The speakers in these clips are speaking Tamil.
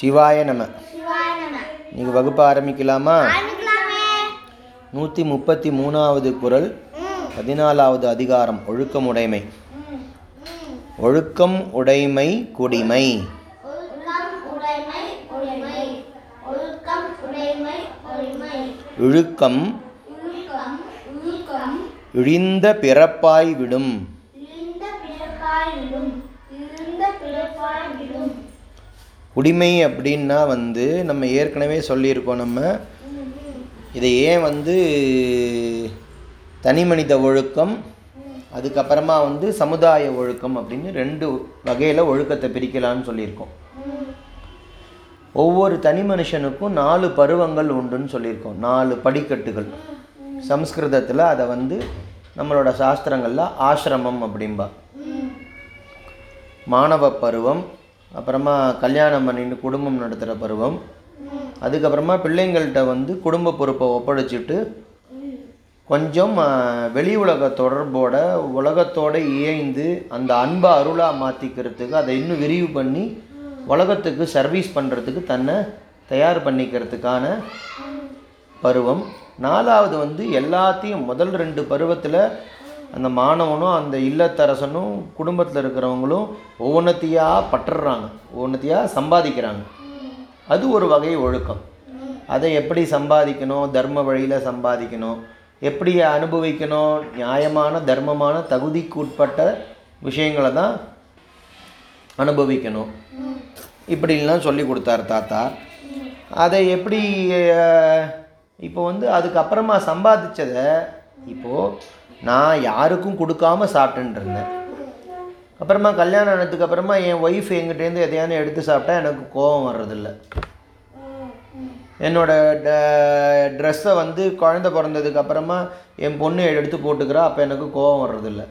சிவாய நம. இன்னைக்கு வகுப்பு ஆரம்பிக்கலாமா? நூற்றி முப்பத்தி மூணாவது ம். பதினாலாவது அதிகாரம் ஒழுக்கம் உடைமை குடிமை. ஒழுக்கம் உடைமை ஒளிமை இழுக்கம். இழிந்த பிறப்பாய் விடும் இழிந்த பிறப்பாய் விடும் இழிந்த பிறப்பாய் விடும் உடிமை அப்படின்னா வந்து நம்ம ஏற்கனவே சொல்லியிருக்கோம் நம்ம. இதை ஏன் வந்து தனி மனித ஒழுக்கம் அதுக்கப்புறமா வந்து சமுதாய ஒழுக்கம் அப்படின்னு ரெண்டு வகையில் ஒழுக்கத்தை பிரிக்கலாம்னு சொல்லியிருக்கோம். ஒவ்வொரு தனி மனுஷனுக்கும் நாலு பருவங்கள் உண்டுன்னு சொல்லியிருக்கோம். நாலு படிக்கட்டுகள். சம்ஸ்கிருதத்தில் அதை வந்து நம்மளோட சாஸ்திரங்களில் ஆசிரமம் அப்படிம்பா. மாணவ பருவம் அப்புறமா கல்யாணம் பண்ணிட்டு குடும்பம் நடத்துகிற பருவம். அதுக்கப்புறமா பிள்ளைங்கள்ட்ட வந்து குடும்ப பொறுப்பை ஒப்படைச்சிட்டு கொஞ்சம் வெளி உலக தொடர்போட உலகத்தோட இயைந்து அந்த அன்பை அருளாக மாற்றிக்கிறதுக்கு அதை இன்னும் விரிவு பண்ணி உலகத்துக்கு சர்வீஸ் பண்ணுறதுக்கு தன்னை தயார் பண்ணிக்கிறதுக்கான பருவம். நாலாவது வந்து எல்லாத்தையும் முதல் ரெண்டு பருவத்தில் அந்த மாணவனும் அந்த இல்லத்தரசனும் குடும்பத்தில் இருக்கிறவங்களும் ஒவ்வொன்றத்தையாக பற்றுறாங்க. ஒவ்வொன்றத்தையாக சம்பாதிக்கிறாங்க. அது ஒரு வகை ஒழுக்கம். அதை எப்படி சம்பாதிக்கணும்? தர்ம வழியில் சம்பாதிக்கணும். எப்படி அனுபவிக்கணும்? நியாயமான தர்மமான தகுதிக்கு உட்பட்ட விஷயங்களை தான் அனுபவிக்கணும். இப்படிலாம் சொல்லி கொடுத்தார் தாத்தா. அதை எப்படி இப்போ வந்து அதுக்கப்புறமா சம்பாதிச்சதை இப்போது நான் யாருக்கும் கொடுக்காம சாப்பிட்டுன்னு இருந்தேன். அப்புறமா கல்யாணம் ஆனதுக்கு அப்புறமா என் ஒய்ஃப் எங்கிட்டேருந்து எதையான எடுத்து சாப்பிட்டா எனக்கு கோபம் வர்றதில்ல. என்னோட ட்ரெஸ்ஸை வந்து குழந்த பிறந்ததுக்கு அப்புறமா என் பொண்ணு எடுத்து போட்டுக்கிறா அப்போ எனக்கு கோபம் வர்றதில்ல.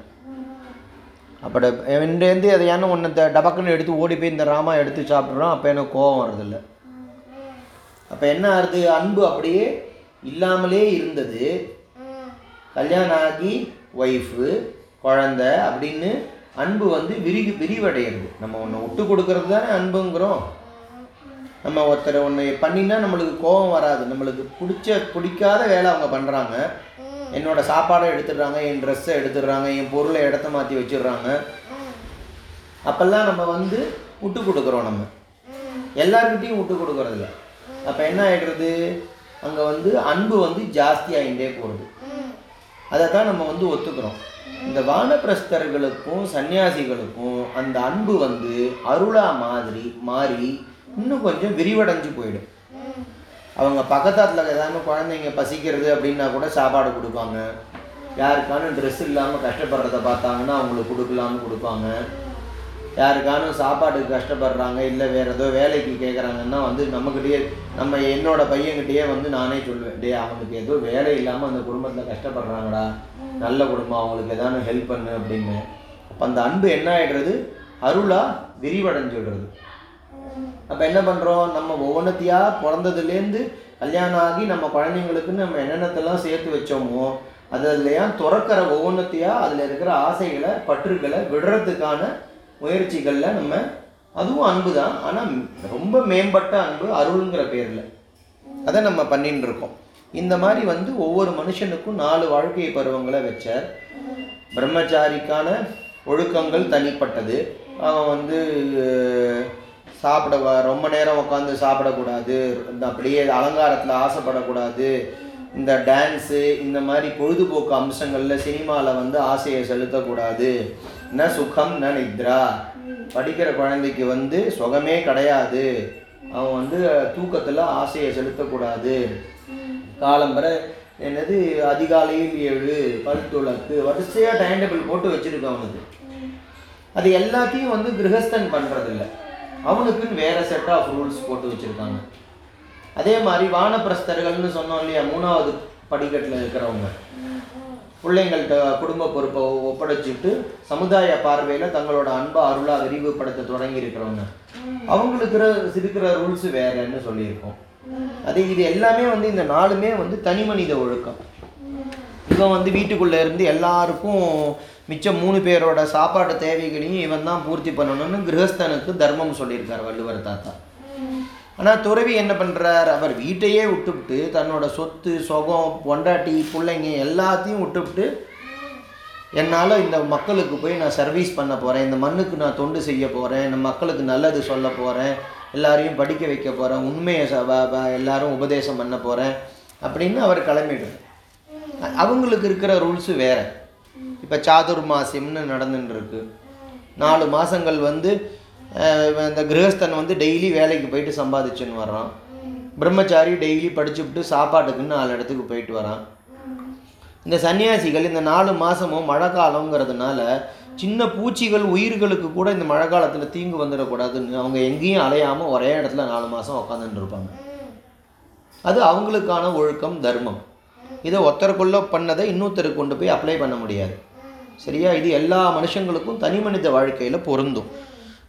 அப்போ என்னேருந்து எதையான ஒன்று இந்த டபக்குன்னு எடுத்து ஓடி போய் இந்த ராமா எடுத்து சாப்பிட்றோம் அப்போ எனக்கு கோபம் வர்றதில்ல. அப்போ என்ன ஆகுது? அன்பு அப்படியே இல்லாமலே இருந்தது. கல்யாணம் ஆகி ஒய்ஃபு குழந்த அப்படின்னு அன்பு வந்து விரிவு விரிவடைகிறது நம்ம ஒன்று விட்டு கொடுக்கறது தானே அன்புங்கிறோம். நம்ம ஒருத்தரை ஒன்று பண்ணினா நம்மளுக்கு கோபம் வராது. நம்மளுக்கு பிடிச்ச பிடிக்காத வேலை அவங்க பண்ணுறாங்க என்னோட சாப்பாடை எடுத்துடுறாங்க என் ட்ரெஸ்ஸை எடுத்துடுறாங்க என் பொருளை இடத்த மாற்றி வச்சிடுறாங்க. அப்போல்லாம் நம்ம வந்து விட்டு கொடுக்குறோம் நம்ம. எல்லாருக்கிட்டையும் விட்டு கொடுக்குறதில்ல. அப்போ என்ன ஆகிடுறது அங்கே வந்து அன்பு வந்து ஜாஸ்தி ஆகிட்டே போகிறது அதை தான் நம்ம வந்து ஒத்துக்கிறோம். இந்த வானப்பிரஸ்தர்களுக்கும் சன்னியாசிகளுக்கும் அந்த அன்பு வந்து அருளா மாதிரி மாறி இன்னும் கொஞ்சம் விரிவடைஞ்சு போயிடும். அவங்க பக்கத்தாத்தில் ஏதாவது குழந்தைங்க பசிக்கிறது அப்படின்னா கூட சாப்பாடு கொடுப்பாங்க. யாருக்கான ட்ரெஸ் இல்லாமல் கஷ்டப்படுறத பார்த்தாங்கன்னா அவங்களுக்கு கொடுக்கலாம்னு கொடுப்பாங்க. யாருக்கானும் சாப்பாடுக்கு கஷ்டப்படுறாங்க இல்லை வேறு ஏதோ வேலைக்கு கேட்குறாங்கன்னா வந்து நம்மக்கிட்டேயே நம்ம என்னோட பையன்கிட்டயே வந்து நானே சொல்லுவேன் டேய் அவனுக்கு ஏதோ வேலை இல்லாமல் அந்த குடும்பத்தில் கஷ்டப்படுறாங்கடா. நல்ல குடும்பம் அவங்களுக்கு ஏதாவது ஹெல்ப் பண்ணு அப்படின்னு. அப்போ அந்த அன்பு என்ன ஆகிடுறது அருளாக விரிவடைஞ்சிடுறது அப்போ என்ன பண்ணுறோம் நம்ம ஒவ்வொன்றத்தையாக பிறந்ததுலேருந்து கல்யாணம் ஆகி நம்ம குழந்தைங்களுக்குன்னு நம்ம என்னென்னத்தெல்லாம் சேர்த்து வச்சோமோ அதுலையாம் துறக்கிற ஒவ்வொன்றத்தையாக அதில் இருக்கிற ஆசைகளை பற்றுகளை விடுறதுக்கான முயற்சிகளில் நம்ம அதுவும் அன்பு தான் ஆனால் ரொம்ப மேம்பட்ட அன்பு அருள்ங்கிற பேரில். அதை நம்ம பண்ணிட்டு இருக்கோம் இந்த மாதிரி வந்து ஒவ்வொரு மனுஷனுக்கும் நாலு வாழ்க்கை பருவங்களை வச்சார். பிரம்மச்சாரிக்கான ஒழுக்கங்கள் தனிப்பட்டது. அவன் வந்து சாப்பிட ரொம்ப நேரம் உட்காந்து சாப்பிடக்கூடாது. இந்த அப்படியே அலங்காரத்தில் ஆசைப்படக்கூடாது. இந்த டான்ஸு இந்த மாதிரி பொழுதுபோக்கு அம்சங்களில் சினிமாவில் வந்து ஆசையை செலுத்தக்கூடாது. ந சுகம் ந நித்ரா. படிக்கிற குழந்தைக்கு வந்து சுகமே கிடையாது. அவன் வந்து தூக்கத்தில் ஆசையை செலுத்தக்கூடாது. காலம்பரை என்னது அதிகாலையில் ஏழு பல் துளக்கு வரிசையாக டைம் டேபிள் போட்டு வச்சிருக்கான் அவனுக்கு. அது எல்லாத்தையும் வந்து கிரகஸ்தன் பண்ணுறதில்ல அவனுக்குன்னு வேற செட் ஆஃப் ரூல்ஸ் போட்டு வச்சுருக்காங்க. அதே மாதிரி வானப்பிரஸ்தர்கள்னு சொன்னோம் இல்லையா மூணாவது படிக்கட்டில் இருக்கிறவங்க. பிள்ளைங்கள்ட்ட குடும்ப பொறுப்பை ஒப்படைச்சிட்டு சமுதாய பார்வையில் தங்களோட அன்பை அருளா விரிவுபடுத்த தொடங்கி இருக்கிறவங்க அவங்களுக்கு இருக்கிற- ரூல்ஸ் வேறன்னு சொல்லியிருக்கோம்? அது இது எல்லாமே வந்து இந்த நாலுமே வந்து தனி மனித ஒழுக்கம். இவன் வந்து வீட்டுக்குள்ளே இருந்து எல்லாருக்கும் மிச்சம் மூணு பேரோட சாப்பாட்டு தேவைகளையும் இவன் தான் பூர்த்தி பண்ணணும்னு கிரகஸ்தனுக்கு தர்மம் சொல்லியிருக்கார் வள்ளுவர் தாத்தா. ஆனால் துறவி என்ன பண்ணுறார் அவர் வீட்டையே விட்டுவிட்டு தன்னோட சொத்து சொகம் பொண்டாட்டி பிள்ளைங்க எல்லாத்தையும் விட்டுவிட்டு என்னால் இந்த மக்களுக்கு போய் நான் சர்வீஸ் பண்ண போகிறேன் இந்த மண்ணுக்கு நான் தொண்டு செய்ய போகிறேன் இந்த மக்களுக்கு நல்லது சொல்ல போகிறேன் எல்லாரையும் படிக்க வைக்க போகிறேன் உண்மையை ச எல்லாரும் உபதேசம் பண்ண போகிறேன் அப்படின்னு அவர் கிளம்பிடுறார். அவங்களுக்கு இருக்கிற ரூல்ஸு வேறு. இப்போ சாதுர்மாசியம்னு நடந்துன்னு நடந்துட்டுருக்கு. நாலு மாதங்கள் வந்து இந்த கிரகஸ்தன் வந்து டெய்லி வேலைக்கு போயிட்டு சம்பாதிச்சுன்னு வர்றான். பிரம்மச்சாரி டெய்லி படிச்சுவிட்டு சாப்பாட்டுக்குன்னு நாலு இடத்துக்கு போயிட்டு வரான். இந்த சன்னியாசிகள் இந்த நாலு மாதமும் மழை காலங்கிறதுனால சின்ன பூச்சிகள் உயிர்களுக்கு கூட இந்த மழை காலத்தில் தீங்கு வந்துடக்கூடாதுன்னு அவங்க எங்கேயும் அலையாமல் ஒரே இடத்துல நாலு மாதம் உக்காந்துட்டு இருப்பாங்க. அது அவங்களுக்கான ஒழுக்கம் தர்மம். இதை ஒருத்தருக்குள்ள பண்ணதை இன்னொருத்தருக்கு கொண்டு போய் அப்ளை பண்ண முடியாது. சரியா? இது எல்லா மனுஷங்களுக்கும் தனி மனித வாழ்க்கையில் பொருந்தும்.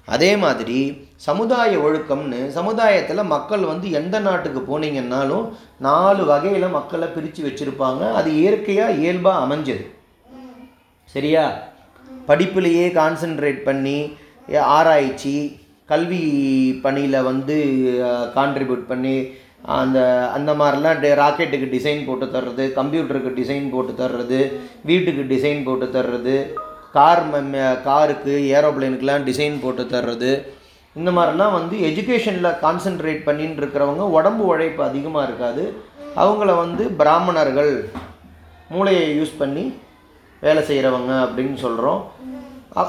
அதே மாதிரி சமுதாய ஒழுக்கம்னு சமுதாயத்தில் மக்கள் வந்து எந்த நாட்டுக்கு போனீங்கன்னாலும் நாலு வகையில் மக்களை பிரித்து வச்சுருப்பாங்க. அது இயற்கையாக இயல்பாக அமைஞ்சது. சரியா? படிப்புலேயே கான்சென்ட்ரேட் பண்ணி ஆராய்ச்சி கல்வி பணியில் வந்து கான்ட்ரிபியூட் பண்ணி அந்த அந்த மாதிரிலாம் ராக்கெட்டுக்கு டிசைன் போட்டு தர்றது கம்ப்யூட்டருக்கு டிசைன் போட்டு தர்றது வீட்டுக்கு டிசைன் போட்டு தர்றது கார் காருக்கு ஏரோப்ளைனுக்கெலாம் டிசைன் போட்டு தர்றது. இந்த மாதிரிலாம் வந்து எஜுகேஷனில் கான்சென்ட்ரேட் பண்ணின்னு இருக்கிறவங்க உடம்பு உழைப்பு அதிகமாக இருக்காது. அவங்கள வந்து பிராமணர்கள் மூளையை யூஸ் பண்ணி வேலை செய்கிறவங்க அப்படின்னு சொல்கிறோம்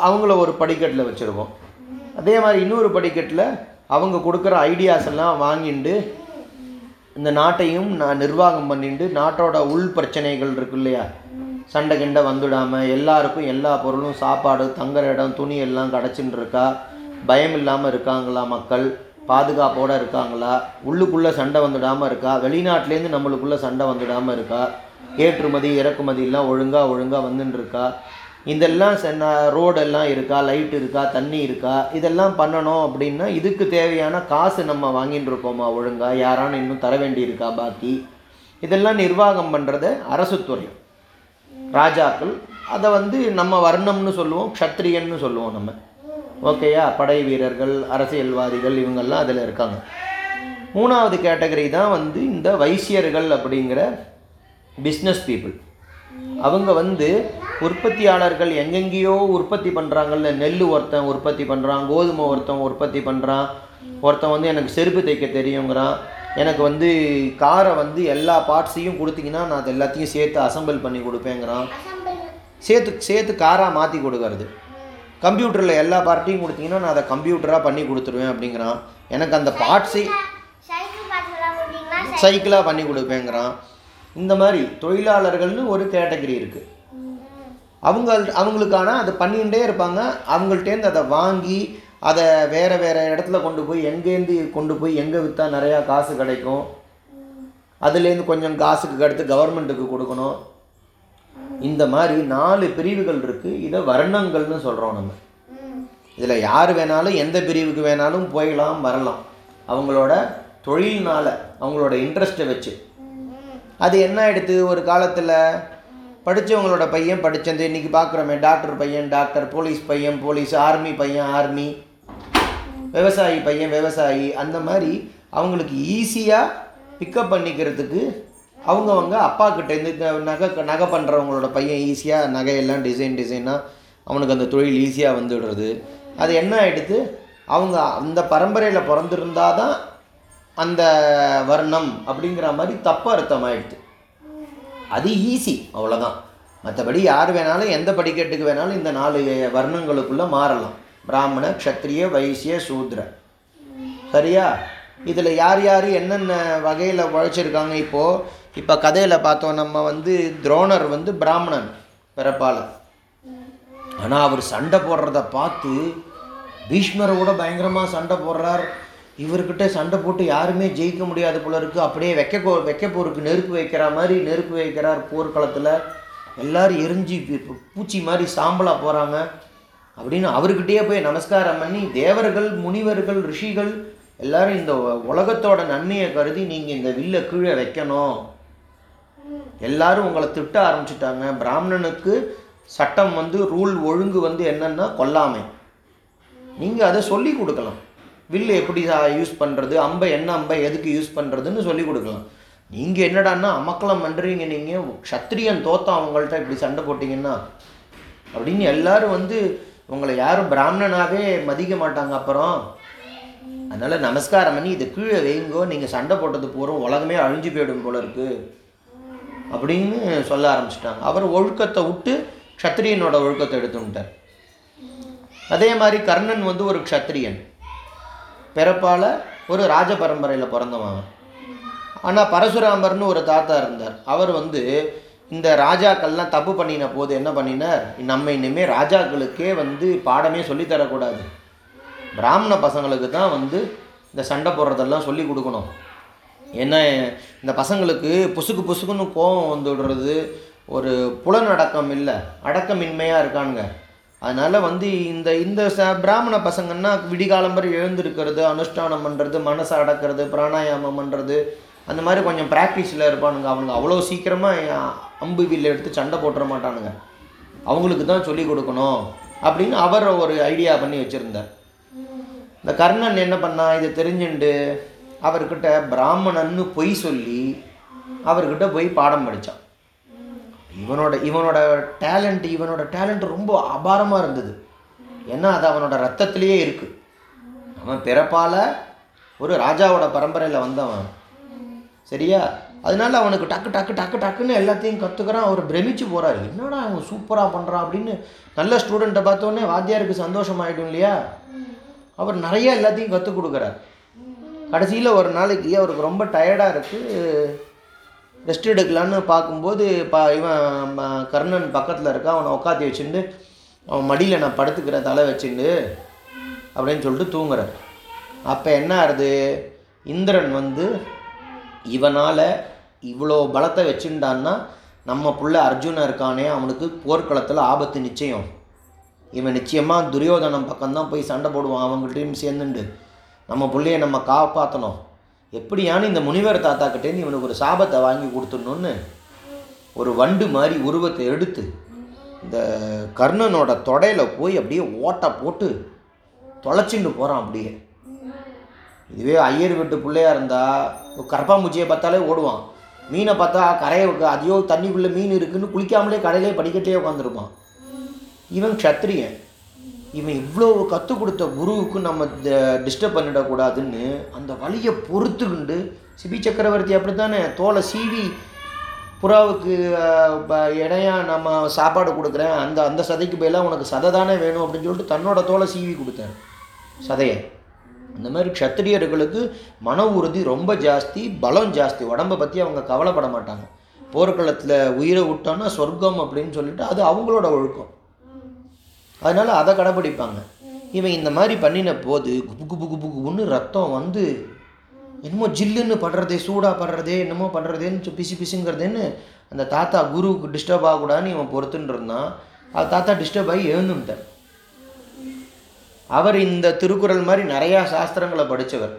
அவங்கள ஒரு படிக்கட்டில் வச்சுருக்கோம். அதே மாதிரி இன்னொரு படிக்கட்டில் அவங்க கொடுக்குற ஐடியாஸ் எல்லாம் வாங்கிட்டு இந்த நாட்டையும் நான் நிர்வாகம் பண்ணிட்டு நாட்டோட உள் பிரச்சனைகள் இருக்கு இல்லையா? சண்டை கிண்டை வந்துடாமல் எல்லாருக்கும் எல்லா பொருளும் சாப்பாடு தங்குற இடம் துணி எல்லாம் கிடச்சின்னு இருக்கா பயம் இல்லாமல் இருக்காங்களா மக்கள்? பாதுகாப்போடு இருக்காங்களா? உள்ளுக்குள்ளே சண்டை வந்துடாமல் இருக்கா? வெளிநாட்டிலேருந்து நம்மளுக்குள்ளே சண்டை வந்துடாமல் இருக்கா? ஏற்றுமதி இறக்குமதி எல்லாம் ஒழுங்காக ஒழுங்காக வந்துன்னு இருக்கா இதெல்லாம் சென்ன ரோடெல்லாம் இருக்கா? லைட் இருக்கா? தண்ணி இருக்கா? இதெல்லாம் பண்ணணும் அப்படின்னா இதுக்கு தேவையான காசு நம்ம வாங்கிட்டு இருக்கோமா ஒழுங்காக யாரான இன்னும் தர வேண்டி இருக்கா பாக்கி? இதெல்லாம் நிர்வாகம் பண்ணுறது அரசுத்துறை. ராஜாக்கள் அதை வந்து நம்ம வர்ணம்னு சொல்லுவோம் க்ஷத்ரியன்னு சொல்லுவோம் நம்ம. ஓகேயா? படை வீரர்கள் அரசியல்வாதிகள் இவங்கெல்லாம் அதில் இருக்காங்க. மூணாவது கேட்டகரி தான் வந்து இந்த வைசியர்கள் அப்படிங்கிற பிஸ்னஸ் பீப்புள் அவங்க வந்து உற்பத்தியாளர்கள் எங்கெங்கேயோ உற்பத்தி பண்ணுறாங்கல்ல நெல் ஒருத்தன் உற்பத்தி பண்ணுறான் கோதுமை ஒருத்தன் உற்பத்தி பண்ணுறான் ஒருத்தன் வந்து எனக்கு செருப்பு தைக்க தெரியுங்கிறான். எனக்கு வந்து காரை வந்து எல்லா பார்ட்ஸையும் கொடுத்தீங்கன்னா நான் அது எல்லாத்தையும் சேர்த்து அசெம்பிள் பண்ணி கொடுப்பேங்கிறான். சேர்த்து சேர்த்து காராக மாற்றி கொடுக்கறது. கம்ப்யூட்டரில் எல்லா பார்ட்டையும் கொடுத்தீங்கன்னா நான் அதை கம்ப்யூட்டராக பண்ணி கொடுத்துருவேன் அப்படிங்கிறான். எனக்கு அந்த பார்ட்ஸை சைக்கிளாக பண்ணி கொடுப்பேங்கிறான். இந்த மாதிரி தொழிலாளர்கள்னு ஒரு கேட்டகரி இருக்குது அவங்க அவங்களுக்கான அதை பண்ணிகிட்டே இருப்பாங்க. அவங்கள்ட்டேருந்து அதை வாங்கி அதை வேறு வேறு இடத்துல கொண்டு போய் எங்கேருந்து கொண்டு போய் எங்கே விற்றா நிறையா காசு கிடைக்கும்? அதுலேருந்து கொஞ்சம் காசுக்கு அடுத்து கவர்மெண்ட்டுக்கு கொடுக்கணும். இந்த மாதிரி நாலு பிரிவுகள் இருக்குது இதை வர்ணங்கள்னு சொல்கிறோம் நம்ம. இதில் யார் வேணாலும் எந்த பிரிவுக்கு வேணாலும் போயிடலாம் வரலாம். அவங்களோட தொழில்னால அவங்களோட இன்ட்ரெஸ்ட்டை வச்சு. அது என்ன ஆகிடுது ஒரு காலத்தில் படித்தவங்களோட பையன் படித்தது இன்றைக்கி பார்க்குறோமே டாக்டர் பையன் டாக்டர் போலீஸ் பையன் போலீஸ் ஆர்மி பையன் ஆர்மி விவசாயி பையன் விவசாயி அந்த மாதிரி அவங்களுக்கு ஈஸியாக பிக்கப் பண்ணிக்கிறதுக்கு அவங்கவங்க அப்பா கிட்டேருந்து நகை நகை பண்ணுறவங்களோட பையன் ஈஸியாக நகையெல்லாம் டிசைன் டிசைனாக அவனுக்கு அந்த தொழில் ஈஸியாக வந்துடுறது. அது என்ன ஆகிடுது அவங்க அந்த பரம்பரையில் பிறந்திருந்தால் தான் அந்த வர்ணம் அப்படிங்கிற மாதிரி தப்பு அர்த்தம் ஆகிடுது அது ஈஸி அவ்வளோதான் மற்றபடி யார் வேணாலும் எந்த படிக்கட்டுக்கு வேணாலும் இந்த நாலு வர்ணங்களுக்குள்ளே மாறலாம். பிராமண க்ஷத்ரிய வைசிய சூத்ர. சரியா? இதில் யார் யார் என்னென்ன வகையில் உழைச்சிருக்காங்க இப்போது இப்போ கதையில் பார்த்தோம் நம்ம வந்து துரோணர் வந்து பிராமணன் பிறப்பால். ஆனால் அவர் சண்டை போடுறத பார்த்து பீஷ்மரை கூட பயங்கரமாக சண்டை போடுறார். இவர்கிட்ட சண்டை போட்டு யாருமே ஜெயிக்க முடியாது போல இருக்குது அப்படியே வைக்க கோ வைக்க போருக்கு நெருப்பு வைக்கிற மாதிரி நெருப்பு வைக்கிறார் போர்க்களத்தில். எல்லோரும் எரிஞ்சு பூச்சி மாதிரி சாம்பலாக போகிறாங்க அப்படின்னு அவர்கிட்டயே போய் நமஸ்காரம் பண்ணி தேவர்கள் முனிவர்கள் ரிஷிகள் எல்லாரும் இந்த உலகத்தோட நன்மையை கருதி நீங்கள் இந்த வில்லை கீழே வைக்கணும். எல்லாரும் உங்களை திட்ட ஆரம்பிச்சிட்டாங்க. பிராமணனுக்கு சட்டம் வந்து ரூல் ஒழுங்கு வந்து என்னன்னா கொல்லாமை. நீங்கள் அதை சொல்லி கொடுக்கலாம். வில்லு எப்படி யூஸ் பண்ணுறது அம்பை என்ன அம்பை எதுக்கு யூஸ் பண்ணுறதுன்னு சொல்லி கொடுக்கலாம். நீங்கள் என்னடான்னா அமக்கலம் பண்ணுறீங்க நீங்கள் க்ஷத்திரியன் தோத்தம் அவங்கள்ட்ட இப்படி சண்டை போட்டிங்கன்னா அப்படின்னு எல்லாரும் வந்து உங்களை யாரும் பிராமணனாகவே மதிக்க மாட்டாங்க அப்புறம். அதனால் நமஸ்காரம் பண்ணி இதை கீழே வைங்கோ நீங்கள் சண்டை போட்டது பூரா உலகமே அழிஞ்சு போயிடும் போல இருக்கு. அப்படின்னு சொல்ல ஆரம்பிச்சிட்டாங்க. அவர் ஒழுக்கத்தை விட்டு க்ஷத்திரியனோட ஒழுக்கத்தை எடுத்துட்டார் அதே மாதிரி கர்ணன் வந்து ஒரு க்ஷத்திரியன். பிறப்பால் ஒரு ராஜ பரம்பரையில் பிறந்தவன் ஆனால் பரசுராமர்னு ஒரு தாத்தா இருந்தார். அவர் வந்து இந்த ராஜாக்கள்லாம் தப்பு பண்ணின போது என்ன பண்ணினார்? நம்ம இனிமேல் ராஜாக்களுக்கே வந்து பாடமே சொல்லித்தரக்கூடாது பிராமண பசங்களுக்கு தான் வந்து இந்த சண்டை போடுறதெல்லாம் சொல்லி கொடுக்கணும். ஏன்னா இந்த பசங்களுக்கு புசுக்கு புசுக்குன்னு கோபம் வந்து விடுறது ஒரு புலனடக்கம் இல்லை. அடக்கமின்மையாக இருக்கானுங்க. அதனால் வந்து இந்த இந்த ச பிராமண பசங்கன்னா விடிகாலம்பரை எழுந்திருக்கிறது அனுஷ்டானம் பண்ணுறது மனசை அடக்கிறது பிராணாயாமம் பண்ணுறது அந்த மாதிரி கொஞ்சம் ப்ராக்டிஸில் இருப்பானுங்க. அவனுங்க அவ்வளோ சீக்கிரமாக அம்பு வில்ல எடுத்து சண்டை போட்டுற மாட்டானுங்க. அவங்களுக்கு தான் சொல்லிக் கொடுக்கணும் அப்படின்னு அவர் ஒரு ஐடியா பண்ணி வச்சுருந்தார். இந்த கர்ணன் என்ன பண்ணா இதை தெரிஞ்சுண்டு அவர்கிட்ட பிராமணன்னு பொய் சொல்லி அவர்கிட்ட போய் பாடம் படித்தான் இவனோட இவனோட டேலண்ட் இவனோட டேலண்ட் ரொம்ப அபாரமாக இருந்தது. ஏன்னா அது அவனோட ரத்தத்திலேயே இருக்குது அவன் பிறப்பால் ஒரு ராஜாவோட பரம்பரையில் வந்தவன். சரியா? அதனால அவனுக்கு டக்கு டக்கு டக்கு டக்குன்னு எல்லாத்தையும் கற்றுக்கிறான் அவர் பிரமிச்சு போகிறாரு என்னடா அவன் சூப்பராக பண்ணுறான் அப்படின்னு நல்ல ஸ்டூடெண்ட்டை பார்த்தோன்னே வாத்தியாருக்கு சந்தோஷமாயிடும் இல்லையா? அவர் நிறைய எல்லாத்தையும் கற்றுக் கொடுக்குறார். கடைசியில் ஒரு நாளைக்கு அவருக்கு ரொம்ப டயர்டாக இருக்குது ரெஸ்ட் எடுக்கலான்னு பார்க்கும்போது பா இவன் ம- கர்ணன் பக்கத்தில் இருக்கான் அவனை உட்காத்தி வச்சுட்டு அவன் மடியில் நான் படுத்துக்கிற தலை வச்சுண்டு அப்படின்னு சொல்லிட்டு தூங்குறார். அப்போ என்ன ஆகுது? இந்திரன் வந்து இவனால் இவ்வளோ பலத்தை வச்சுருந்தான்னா நம்ம புள்ள அர்ஜுனன் இருக்கானே அவனுக்கு போர்க்களத்தில் ஆபத்து நிச்சயம். இவன் நிச்சயமாக துரியோதனம் பக்கம்தான் போய் சண்டை போடுவான் அவங்கள்ட்டையும் சேர்ந்துண்டு. நம்ம பிள்ளையை நம்ம காப்பாற்றணும் எப்படியான இந்த முனிவர் தாத்தா கிட்டேருந்து இவனுக்கு ஒரு சாபத்தை வாங்கி கொடுத்துடணுன்னு ஒரு வண்டு மாதிரி உருவத்தை எடுத்து இந்த கர்ணனோட தொடையில் போய் அப்படியே ஓட்டை போட்டு தொலைச்சிண்டு போகிறான் அப்படியே. இதுவே ஐயர் வீட்டு பிள்ளையா இருந்தால் கரப்பாம்பூச்சியை பார்த்தாலே ஓடுவான். மீனை பார்த்தா கரையை அதையோ தண்ணிக்குள்ளே மீன் இருக்குன்னு குளிக்காமலே கடையிலே படிக்கட்டே உட்காந்துருப்பான் இவன் க்ஷத்ரியன் இவன் இவ்வளோ கற்றுக் கொடுத்த குருவுக்கு நம்ம டிஸ்டர்ப் பண்ணிடக்கூடாதுன்னு அந்த வழியை பொறுத்துக்கிண்டு சிபி சக்கரவர்த்தி அப்படி தானே தோலை சீவி புறாவுக்கு இடையா ப- நம்ம சாப்பாடு கொடுக்குறேன். அந்த அந்த சதைக்கு பதிலாக உனக்கு சதை தானே வேணும் அப்படின்னு சொல்லிட்டு தன்னோட தோலை சீவி கொடுத்தேன். சதையை. இந்த மாதிரி க்ஷத்திரியர்களுக்கு மன உறுதி ரொம்ப ஜாஸ்தி பலம் ஜாஸ்தி. உடம்பை பற்றி அவங்க கவலைப்பட மாட்டாங்க. போர்க்களத்தில் உயிரை விட்டோன்னா சொர்க்கம் அப்படின்னு சொல்லிட்டு அது அவங்களோட ஒழுக்கம். அதனால் அதை கடைப்பிடிப்பாங்க. இவன் இந்த மாதிரி பண்ணின போது குபு குபு குபு குபுன்னு ரத்தம் வந்து என்னமோ ஜில்லுன்னு படுறதே சூடாக படுறதே என்னமோ பண்ணுறதேன்னு சொ- பிசு பிசுங்கிறதேன்னு அந்த தாத்தா குருவுக்கு டிஸ்டர்ப் ஆகக்கூடாதுன்னு இவன் பொறுத்துன்னு இருந்தான். அது தாத்தா டிஸ்டர்ப் ஆகி எழுந்துட்டார். அவர் இந்த திருக்குறள் மாதிரி நிறையா சாஸ்திரங்களை படித்தவர்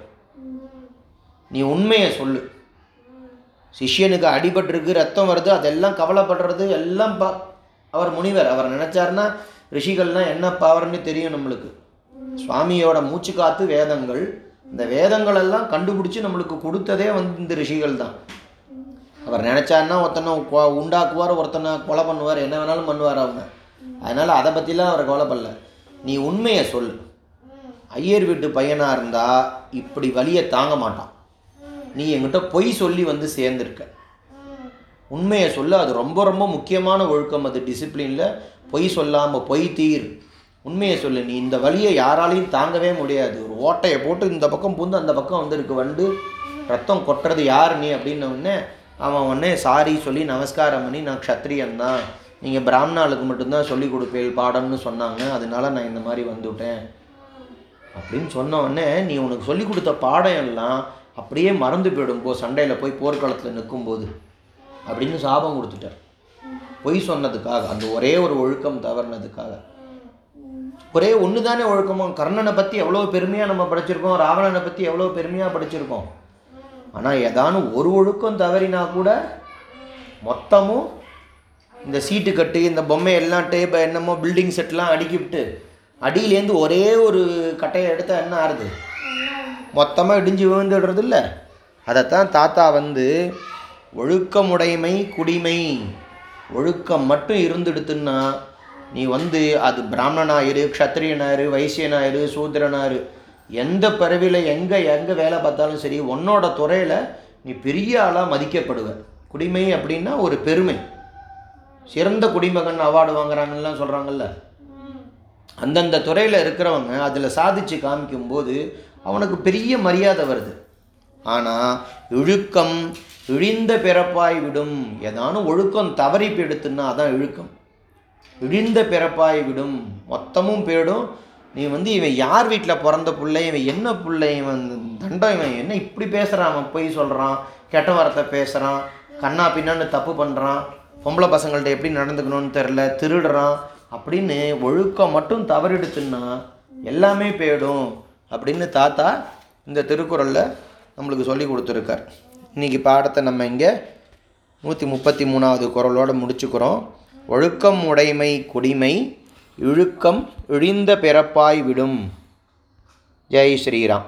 நீ உண்மையை சொல்லு. சிஷியனுக்கு அடிபட்டிருக்கு ரத்தம் வருது அதெல்லாம் கவலைப்படுறது எல்லாம் பா அவர் முனிவர். அவர் நினச்சாருன்னா ரிஷிகள்னால் என்ன பவர்னு தெரியும் நம்மளுக்கு. சுவாமியோட மூச்சு காத்து வேதங்கள். இந்த வேதங்கள் எல்லாம் கண்டுபிடிச்சி நம்மளுக்கு கொடுத்ததே வந்து இந்த ரிஷிகள் தான். அவர் நினச்சாருன்னா ஒருத்தனை உண்டாக்குவார் ஒருத்தனை கொலை பண்ணுவார் என்ன வேணாலும் பண்ணுவார் அவங்க. அதனால் அதை பற்றிலாம் அவர் கவலைப்படல. நீ உண்மையை சொல்லு ஐயர் வீட்டு பையனாக இருந்தால் இப்படி வலியை தாங்க மாட்டான். நீ என்கிட்ட பொய் சொல்லி வந்து சேர்ந்துருக்க. உண்மையை சொல்ல அது ரொம்ப ரொம்ப முக்கியமான ஒழுக்கம். அது டிசிப்ளினில் பொய் சொல்லாமல் பொய் தீர். உண்மையை சொல்லு நீ இந்த வலியை யாராலையும் தாங்கவே முடியாது. ஒரு ஓட்டையை போட்டு இந்த பக்கம் பூந்து அந்த பக்கம் வந்திருக்கு வண்டு. ரத்தம் கொட்டுறது யார் நீ? அப்படின்ன உடனே அவன் உடனே சாரி சொல்லி நமஸ்காரம் பண்ணி நான் க்ஷத்ரியன் தான். நீங்கள் பிராமணாளுக்கு மட்டும்தான் சொல்லி கொடுப்பேன் பாடம்னு சொன்னாங்க அதனால நான் இந்த மாதிரி வந்துவிட்டேன் அப்படின்னு சொன்ன நீ உனக்கு சொல்லி கொடுத்த பாடம் எல்லாம் அப்படியே மறந்து போயிடும் போ சண்டையில் போய் போர்க்களத்தில் நிற்கும்போது அப்படின்னு சாபம் கொடுத்துட்டார். பொய் சொன்னதுக்காக அந்த ஒரே ஒரு ஒழுக்கம் தவறுனதுக்காக. ஒரே ஒன்று தானே ஒழுக்கமும் கர்ணனை பற்றி எவ்வளோ பெருமையாக நம்ம படிச்சிருக்கோம் ராவணனை பற்றி எவ்வளோ பெருமையாக படிச்சிருக்கோம். ஆனால் ஏதானும் ஒரு ஒழுக்கம் தவறினா கூட மொத்தமும் இந்த சீட்டு கட்டு இந்த பொம்மை எல்லாம் டேப் என்னமோ பில்டிங் செட்லாம் அடுக்கி விட்டு அடியிலேருந்து ஒரே ஒரு கட்டையை எடுத்தால் என்ன ஆறுது? மொத்தமாக இடிஞ்சு விழுந்துடுறது இல்லை அதைத்தான் தாத்தா வந்து ஒழுக்கமுடைமை குடிமை ஒழுக்கம் மட்டும் இருந்துடுத்துன்னா நீ வந்து அது பிராமணனாயிரு க்ஷத்திரியனாயிரு வைசியனாயிரு சூத்திரனாயிரு. எந்த பிறவியில் எங்கே எங்கே வேலை பார்த்தாலும் சரி உன்னோட துறையில் நீ பெரிய ஆளாக மதிக்கப்படுவ. குடிமை அப்படின்னா ஒரு பெருமை. சிறந்த குடிமகன் அவார்டு வாங்குறாங்கலாம் சொல்கிறாங்கல்ல அந்தந்த துறையில் இருக்கிறவங்க அதில் சாதிச்சு காமிக்கும்போது அவனுக்கு பெரிய மரியாதை வருது. ஆனால் இழுக்கம் இழிந்த பிறப்பாய் விடும். ஏதானும் ஒழுக்கம் தவறி போயிடுத்துன்னா அதான் இழுக்கம். இழிந்த பிறப்பாய் விடும். மொத்தமும் போயிடும். நீ வந்து இவன் யார் வீட்டில் பிறந்த பிள்ளை இவன் என்ன பிள்ளை இவன் தண்டம் இவன் என்ன இப்படி பேசுகிறான் அவன் பொய் சொல்கிறான் கெட்ட வார்த்தை பேசுகிறான் கண்ணா பின்னான்னு தப்பு பண்ணுறான் பொம்பளை பசங்கள்ட்ட எப்படி நடந்துக்கணும்னு தெரில திருடுறான். அப்படின்னு ஒழுக்கம் மட்டும் தவறிடுச்சுன்னா எல்லாமே போயிடும் அப்படின்னு தாத்தா இந்த திருக்குறளில் நம்மளுக்கு சொல்லி கொடுத்துருக்கார். இன்றைக்கி பாடத்தை நம்ம இங்கே நூற்றி முப்பத்தி மூணாவது குரலோடு முடிச்சுக்கிறோம். ஒழுக்கம் உடைமை குடிமை இழுக்கம் இழிந்த பிறப்பாய் விடும். ஜெய் ஸ்ரீராம்.